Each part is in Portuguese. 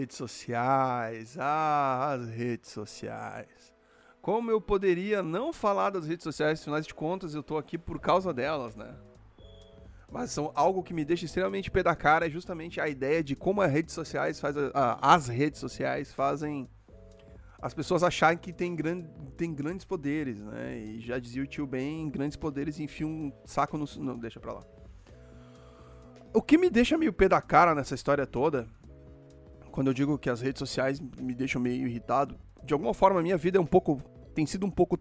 redes sociais, ah, as redes sociais. Como eu poderia não falar das redes sociais, afinal de contas, eu tô aqui por causa delas, né? Mas são algo que me deixa extremamente pé da cara é justamente a ideia de como as redes sociais faz as redes sociais fazem as pessoas acharem que tem, tem grandes poderes, né? E já dizia o tio Ben, grandes poderes enfiam um saco no, não deixa pra lá. O que me deixa meio pé da cara nessa história toda, quando eu digo que as redes sociais me deixam meio irritado, de alguma forma a minha vida é um pouco tem sido um pouco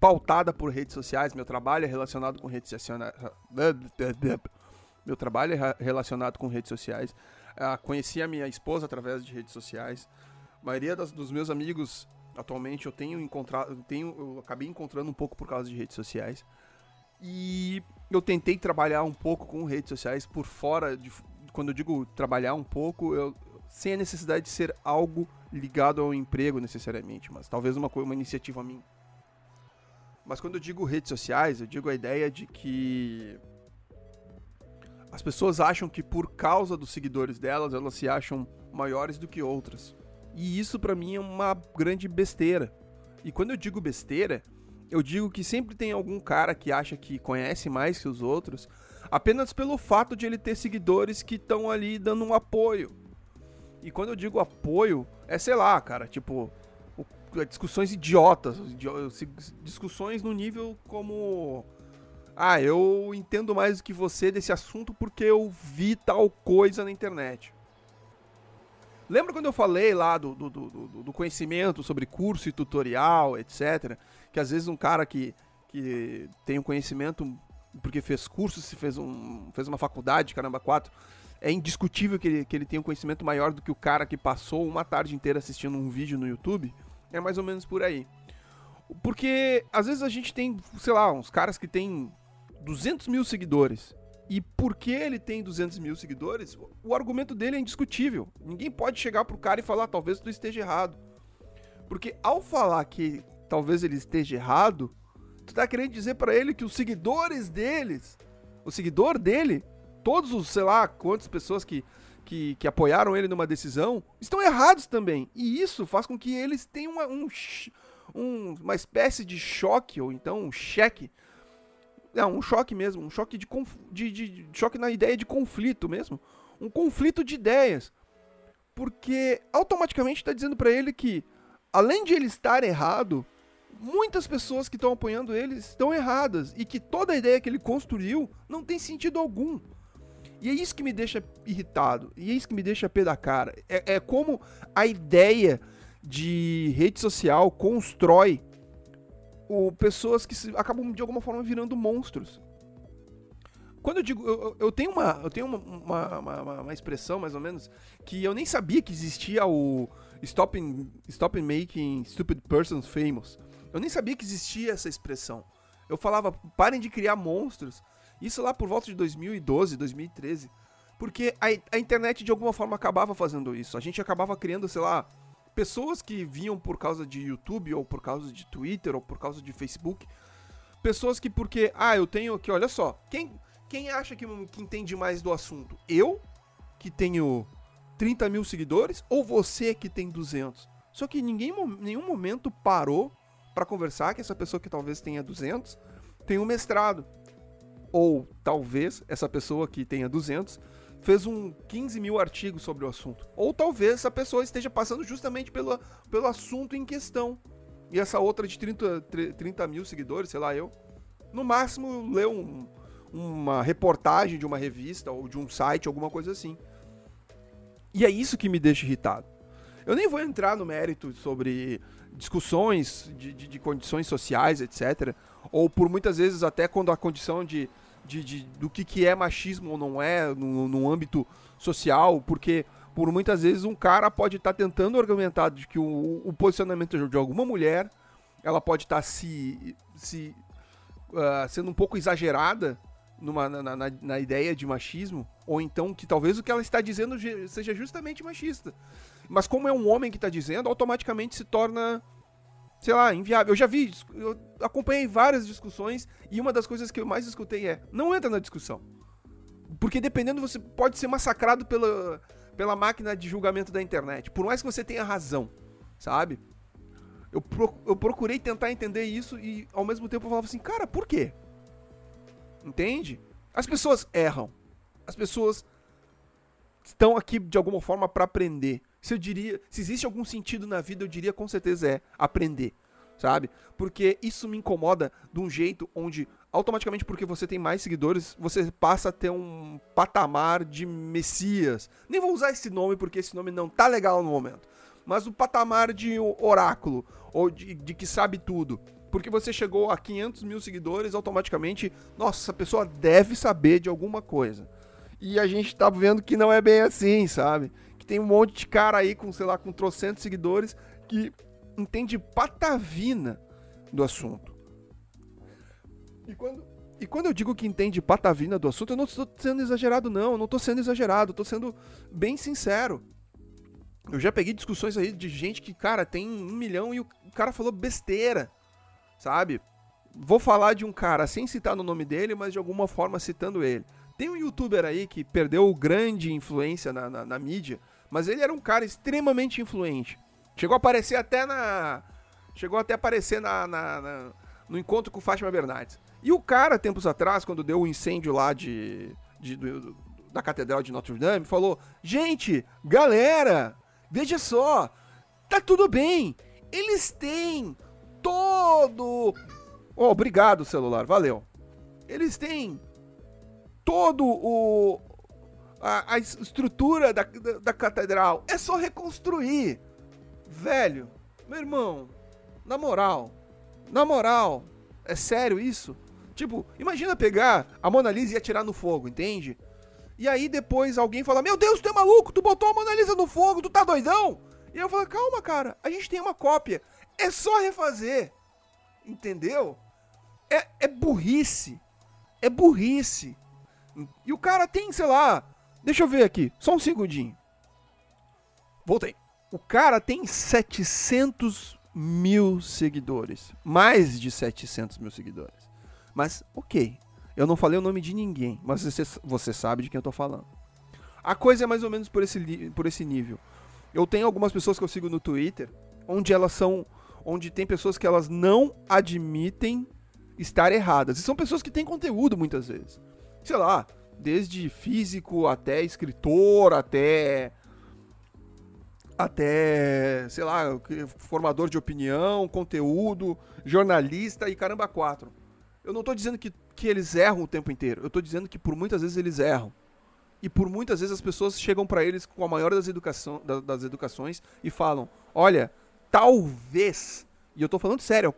pautada por redes sociais, meu trabalho é relacionado com redes sociais. Meu trabalho é relacionado com redes sociais. Uh, conheci a minha esposa através de redes sociais. A maioria das, dos meus amigos atualmente eu tenho encontrado, tenho, eu acabei encontrando um pouco por causa de redes sociais. E eu tentei trabalhar um pouco com redes sociais por fora de, quando eu digo trabalhar um pouco, eu sem a necessidade de ser algo ligado ao emprego necessariamente, mas talvez uma, uma iniciativa minha. Mas quando eu digo redes sociais, eu digo a ideia de que as pessoas acham que por causa dos seguidores delas, elas se acham maiores do que outras. E isso para mim é uma grande besteira. E quando eu digo besteira, eu digo que sempre tem algum cara que acha que conhece mais que os outros, apenas pelo fato de ele ter seguidores que estão ali dando um apoio. E quando eu digo apoio, é sei lá, cara, tipo, discussões idiotas, discussões no nível como ah, eu entendo mais do que você desse assunto porque eu vi tal coisa na internet. Lembra quando eu falei lá do, do, do, do, conhecimento sobre curso e tutorial, etc? Que às vezes um cara que, que tem um conhecimento porque fez curso, se fez, um, fez uma faculdade, caramba, quatro, é indiscutível que ele, que ele tenha um conhecimento maior do que o cara que passou uma tarde inteira assistindo um vídeo no YouTube. É mais ou menos por aí. Porque às vezes a gente tem, sei lá, uns caras que tem 200 mil seguidores. E porque ele tem 200 mil seguidores, o argumento dele é indiscutível. Ninguém pode chegar pro cara e falar, talvez tu esteja errado. Porque ao falar que talvez ele esteja errado, tu tá querendo dizer para ele que os seguidores deles, o seguidor dele, todos os, sei lá, quantas pessoas que que, que apoiaram ele numa decisão estão errados também. E isso faz com que eles tenham uma, um, um, uma espécie de choque, ou então um cheque. Não, um choque mesmo, um choque de, de, de, de choque na ideia de conflito mesmo. Um conflito de ideias. Porque automaticamente está dizendo para ele que, além de ele estar errado, muitas pessoas que estão apoiando ele estão erradas e que toda a ideia que ele construiu não tem sentido algum. E é isso que me deixa irritado. E é isso que me deixa pé da cara. É, é como a ideia de rede social constrói o, pessoas que se, acabam de alguma forma virando monstros. Quando eu digo, eu, eu tenho, uma, eu tenho uma, uma, uma, uma, expressão mais ou menos que eu nem sabia que existia o Stop, in, stop in Making Stupid Persons Famous. Eu nem sabia que existia essa expressão. Eu falava, parem de criar monstros isso lá por volta de 2012, 2013. Porque a, a internet de alguma forma acabava fazendo isso. A gente acabava criando, sei lá, pessoas que vinham por causa de YouTube, ou por causa de Twitter, ou por causa de Facebook. Pessoas que, porque, ah, eu tenho aqui, olha só, quem, quem acha que, que entende mais do assunto? Eu, que tenho 30 mil seguidores, ou você que tem 200? Só que ninguém nenhum momento parou para conversar que essa pessoa que talvez tenha 200 tem um mestrado. Ou talvez essa pessoa que tenha 200 fez um 15 mil artigos sobre o assunto. Ou talvez essa pessoa esteja passando justamente pelo, pelo assunto em questão. E essa outra de 30, 30 mil seguidores, sei lá eu, no máximo leu um, uma reportagem de uma revista ou de um site, alguma coisa assim. E é isso que me deixa irritado. Eu nem vou entrar no mérito sobre discussões de, de, de condições sociais, etc. Ou por muitas vezes até quando a condição de de, de, do que, que é machismo ou não é no, no âmbito social, porque por muitas vezes um cara pode estar tá tentando argumentar de que o, o, posicionamento de alguma mulher ela pode estar tá se, se uh, sendo um pouco exagerada numa, na, na, na, ideia de machismo, ou então que talvez o que ela está dizendo seja justamente machista. Mas como é um homem que está dizendo, automaticamente se torna sei lá, inviável. Eu já vi, eu acompanhei várias discussões e uma das coisas que eu mais escutei é: não entra na discussão. Porque dependendo, você pode ser massacrado pela, pela máquina de julgamento da internet. Por mais que você tenha razão, sabe? Eu, pro, eu procurei tentar entender isso e ao mesmo tempo eu falava assim, cara, por quê? Entende? As pessoas erram. As pessoas estão aqui de alguma forma para aprender. Se eu diria, se existe algum sentido na vida, eu diria com certeza é aprender, sabe? Porque isso me incomoda de um jeito onde automaticamente porque você tem mais seguidores, você passa a ter um patamar de messias. Nem vou usar esse nome porque esse nome não tá legal no momento. Mas o patamar de oráculo, ou de, de que sabe tudo. Porque você chegou a 500 mil seguidores, automaticamente, nossa, essa pessoa deve saber de alguma coisa. E a gente tá vendo que não é bem assim, sabe? Que tem um monte de cara aí com, sei lá, com trocentos seguidores que entende patavina do assunto. E quando, e quando eu digo que entende patavina do assunto, eu não estou sendo exagerado, não. Eu não estou sendo exagerado, tô sendo bem sincero. Eu já peguei discussões aí de gente que, cara, tem um milhão e o cara falou besteira, sabe? Vou falar de um cara sem citar no nome dele, mas de alguma forma citando ele. Tem um youtuber aí que perdeu grande influência na, na, na mídia, mas ele era um cara extremamente influente. Chegou a aparecer até na. Chegou até a aparecer na, na, na, no encontro com Fátima Bernardes. E o cara, tempos atrás, quando deu o um incêndio lá de, de do, da Catedral de Notre Dame, falou: Gente, galera, Veja só, tá tudo bem. Eles têm todo. Oh, obrigado, celular, valeu. Eles têm todo o a, a estrutura da, da, da, catedral. É só reconstruir. Velho, meu irmão, na moral, na moral, é sério isso? Tipo, imagina pegar a Mona Lisa e atirar no fogo, entende? E aí depois alguém fala: Meu Deus, tu é maluco, tu botou a Mona Lisa no fogo, tu tá doidão? E eu falo: Calma, cara, a gente tem uma cópia, é só refazer. Entendeu? É, é burrice. É burrice. E o cara tem, sei lá, deixa eu ver aqui, só um segundinho. Voltei. O cara tem 700 mil seguidores. Mais de 700 mil seguidores. Mas, ok. Eu não falei o nome de ninguém, mas você, você sabe de quem eu tô falando. A coisa é mais ou menos por esse, por esse nível. Eu tenho algumas pessoas que eu sigo no Twitter, onde elas são. onde tem pessoas que elas não admitem estar erradas. E são pessoas que têm conteúdo muitas vezes. Sei lá, desde físico até escritor, até. Até, sei lá, formador de opinião, conteúdo, jornalista e caramba, quatro. Eu não tô dizendo que que eles erram o tempo inteiro. Eu tô dizendo que por muitas vezes eles erram. E por muitas vezes as pessoas chegam para eles com a maior das, educação, das educações e falam: Olha, talvez, e eu tô falando sério,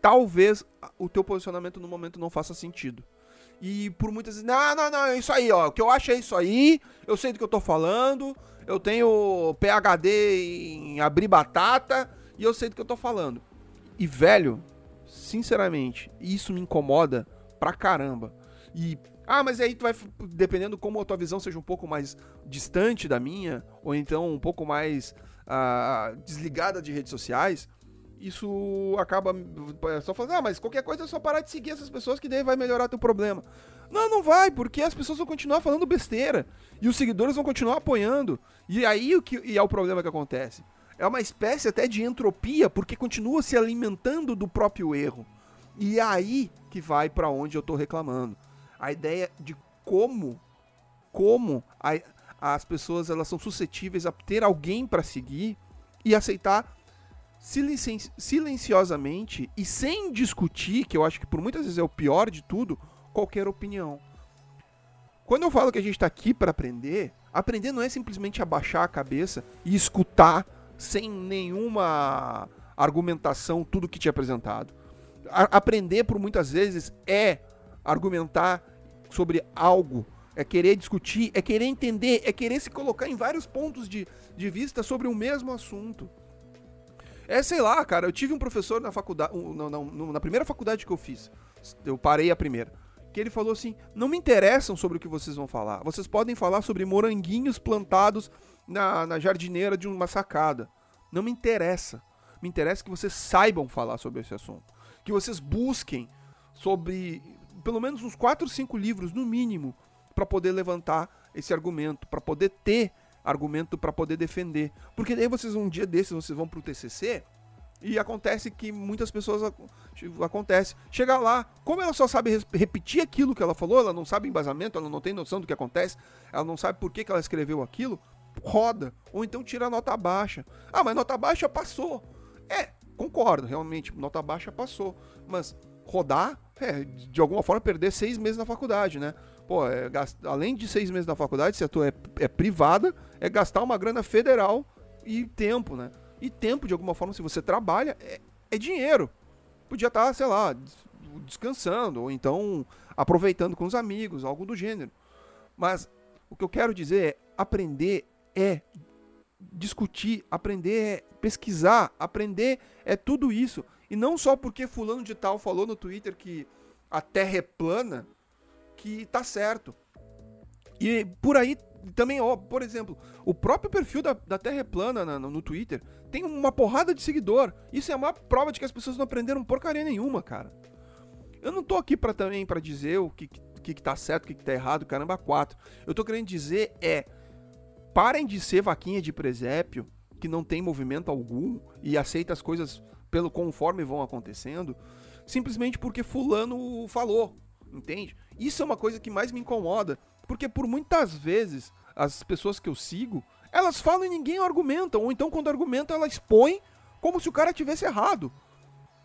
talvez o teu posicionamento no momento não faça sentido. E por muitas vezes, não, não, não, é isso aí, ó. O que eu acho é isso aí, eu sei do que eu tô falando, eu tenho PHD em abrir batata e eu sei do que eu tô falando. E, velho, sinceramente, isso me incomoda pra caramba. E, ah, mas aí tu vai, dependendo como a tua visão seja um pouco mais distante da minha, ou então um pouco mais ah, desligada de redes sociais, isso acaba é só falando, ah, mas qualquer coisa é só parar de seguir essas pessoas que daí vai melhorar teu problema. Não, não vai, porque as pessoas vão continuar falando besteira. E os seguidores vão continuar apoiando. E aí o que e é o problema que acontece. É uma espécie até de entropia, porque continua se alimentando do próprio erro. E é aí que vai para onde eu tô reclamando. A ideia de como como a, as pessoas elas são suscetíveis a ter alguém para seguir e aceitar silenci silenciosamente e sem discutir, que eu acho que por muitas vezes é o pior de tudo, qualquer opinião. Quando eu falo que a gente está aqui para aprender, aprender não é simplesmente abaixar a cabeça e escutar sem nenhuma argumentação tudo que te é apresentado aprender por muitas vezes é argumentar sobre algo, é querer discutir, é querer entender, é querer se colocar em vários pontos de, de vista sobre o mesmo assunto. É, sei lá, cara, eu tive um professor na faculdade, na, na, na primeira faculdade que eu fiz, eu parei a primeira, que ele falou assim: não me interessam sobre o que vocês vão falar, vocês podem falar sobre moranguinhos plantados na, na jardineira de uma sacada. Não me interessa. Me interessa que vocês saibam falar sobre esse assunto que vocês busquem sobre pelo menos uns 4 ou 5 livros, no mínimo, para poder levantar esse argumento, para poder ter argumento para poder defender. Porque daí vocês, um dia desses, vocês vão pro TCC e acontece que muitas pessoas acontece. Chega lá, como ela só sabe repetir aquilo que ela falou, ela não sabe embasamento, ela não tem noção do que acontece, ela não sabe por que, que ela escreveu aquilo, roda. Ou então tira a nota baixa. Ah, mas nota baixa passou. É, concordo, realmente, nota baixa passou. Mas rodar, é, de alguma forma perder seis meses na faculdade, né? Pô, é, além de seis meses na faculdade, se a tua é, é privada, é gastar uma grana federal e tempo, né? E tempo, de alguma forma, se você trabalha, é, é dinheiro. Podia estar, tá, sei lá, descansando, ou então aproveitando com os amigos, algo do gênero. Mas o que eu quero dizer é aprender é discutir, aprender é pesquisar, aprender é tudo isso. E não só porque fulano de tal falou no Twitter que a Terra é plana, que tá certo. E por aí também, ó, por exemplo, o próprio perfil da, da Terra é plana na, no, Twitter tem uma porrada de seguidor. Isso é uma prova de que as pessoas não aprenderam porcaria nenhuma, cara. Eu não tô aqui para também para dizer o que, que, que tá certo, o que, que tá errado, caramba, quatro. Eu tô querendo dizer é parem de ser vaquinha de presépio que não tem movimento algum e aceita as coisas pelo conforme vão acontecendo, simplesmente porque fulano falou, entende? Isso é uma coisa que mais me incomoda, porque por muitas vezes as pessoas que eu sigo, elas falam e ninguém argumenta, ou então quando argumenta ela expõe como se o cara tivesse errado.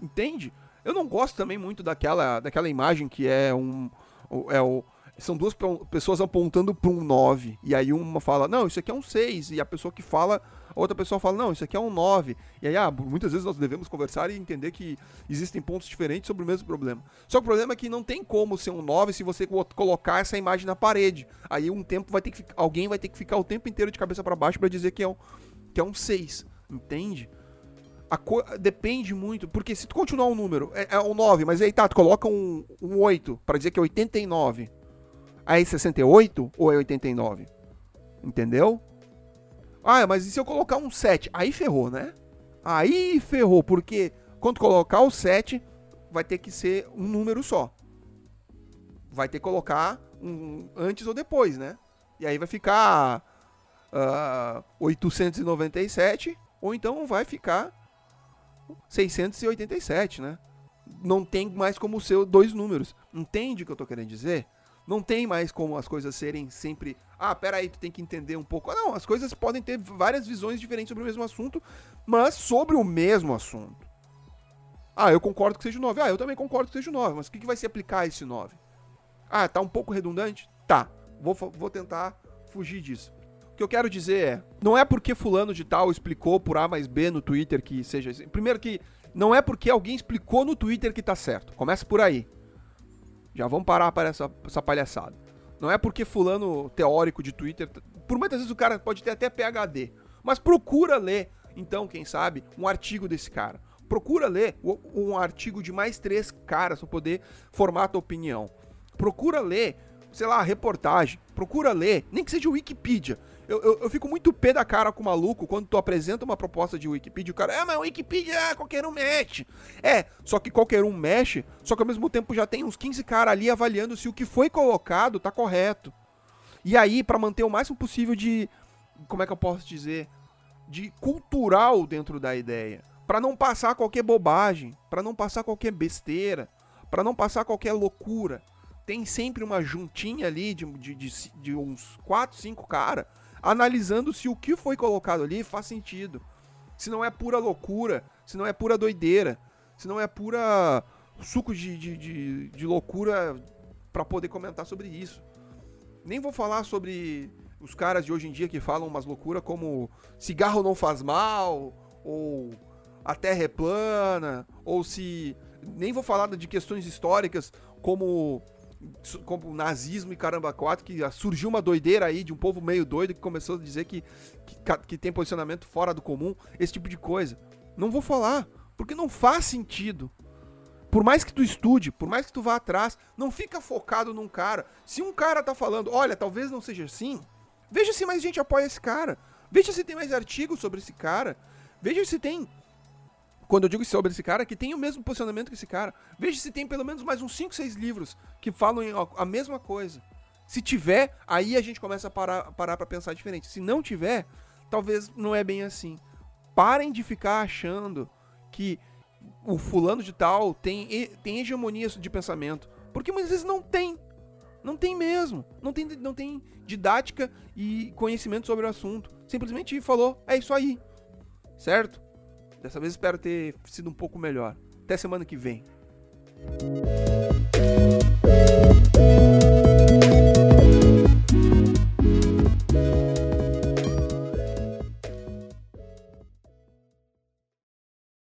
Entende? Eu não gosto também muito daquela, daquela imagem que é um é o são duas pessoas apontando para um 9. E aí uma fala, não, isso aqui é um 6. E a pessoa que fala, outra pessoa fala, não, isso aqui é um 9. E aí, ah, muitas vezes nós devemos conversar e entender que existem pontos diferentes sobre o mesmo problema. Só que o problema é que não tem como ser um 9 se você colocar essa imagem na parede. Aí um tempo vai ter que alguém vai ter que ficar o tempo inteiro de cabeça para baixo para dizer que é um que é um 6, entende? depende muito, porque se tu continuar um número, é, é um 9, mas aí tá, tu coloca um, um 8 para dizer que é 89 Aí 68 ou é 89? Entendeu? Ah, mas e se eu colocar um 7? Aí ferrou, né? Aí ferrou, porque quando colocar o 7, vai ter que ser um número só. Vai ter que colocar um antes ou depois, né? E aí vai ficar uh, ah, 897, ou então vai ficar 687, né? Não tem mais como ser dois números. Entende o que eu tô querendo dizer? Não tem mais como as coisas serem sempre. Ah, peraí, tu tem que entender um pouco. Não, as coisas podem ter várias visões diferentes sobre o mesmo assunto, mas sobre o mesmo assunto. Ah, eu concordo que seja 9. Ah, eu também concordo que seja 9, mas o que, que vai se aplicar a esse 9? Ah, tá um pouco redundante? Tá. Vou, vou tentar fugir disso. O que eu quero dizer é, não é porque fulano de tal explicou por A mais B no Twitter que seja. Primeiro que não é porque alguém explicou no Twitter que tá certo. Começa por aí. Já vamos parar para essa, essa palhaçada. Não é porque fulano teórico de Twitter. Por muitas vezes o cara pode ter até PHD. Mas procura ler, então, quem sabe, um artigo desse cara. Procura ler um artigo de mais três caras para poder formar a tua opinião. Procura ler, sei lá, reportagem. Procura ler, nem que seja o Wikipedia. Eu, eu, eu, fico muito pé da cara com o maluco quando tu apresenta uma proposta de Wikipedia, o cara, é, mas Wikipedia, ah, qualquer um mexe. É, só que qualquer um mexe, só que ao mesmo tempo já tem uns 15 caras ali avaliando se o que foi colocado tá correto. E aí, para manter o máximo possível de, como é que eu posso dizer, de cultural dentro da ideia, para não passar qualquer bobagem, para não passar qualquer besteira, para não passar qualquer loucura. Tem sempre uma juntinha ali de, de, de, de uns 4, 5 caras analisando se o que foi colocado ali faz sentido. Se não é pura loucura, se não é pura doideira, se não é pura suco de, de, de, de loucura para poder comentar sobre isso. Nem vou falar sobre os caras de hoje em dia que falam umas loucuras como cigarro não faz mal, ou a terra é plana, ou se. Nem vou falar de questões históricas como como nazismo e caramba quatro, que surgiu uma doideira aí de um povo meio doido que começou a dizer que, que, que tem posicionamento fora do comum, esse tipo de coisa. Não vou falar, porque não faz sentido. Por mais que tu estude, por mais que tu vá atrás, não fica focado num cara. Se um cara tá falando, olha, talvez não seja assim, veja se mais gente apoia esse cara. Veja se tem mais artigos sobre esse cara. Veja se tem quando eu digo sobre esse cara, que tem o mesmo posicionamento que esse cara. Veja se tem pelo menos mais uns 5, 6 livros que falam a mesma coisa. Se tiver, aí a gente começa a parar, parar pra pensar diferente. Se não tiver, talvez não é bem assim. Parem de ficar achando que o fulano de tal tem, tem hegemonia de pensamento. Porque muitas vezes não tem. Não tem mesmo. Não tem, não tem didática e conhecimento sobre o assunto. Simplesmente falou, é isso aí. Certo? Dessa vez espero ter sido um pouco melhor. Até semana que vem.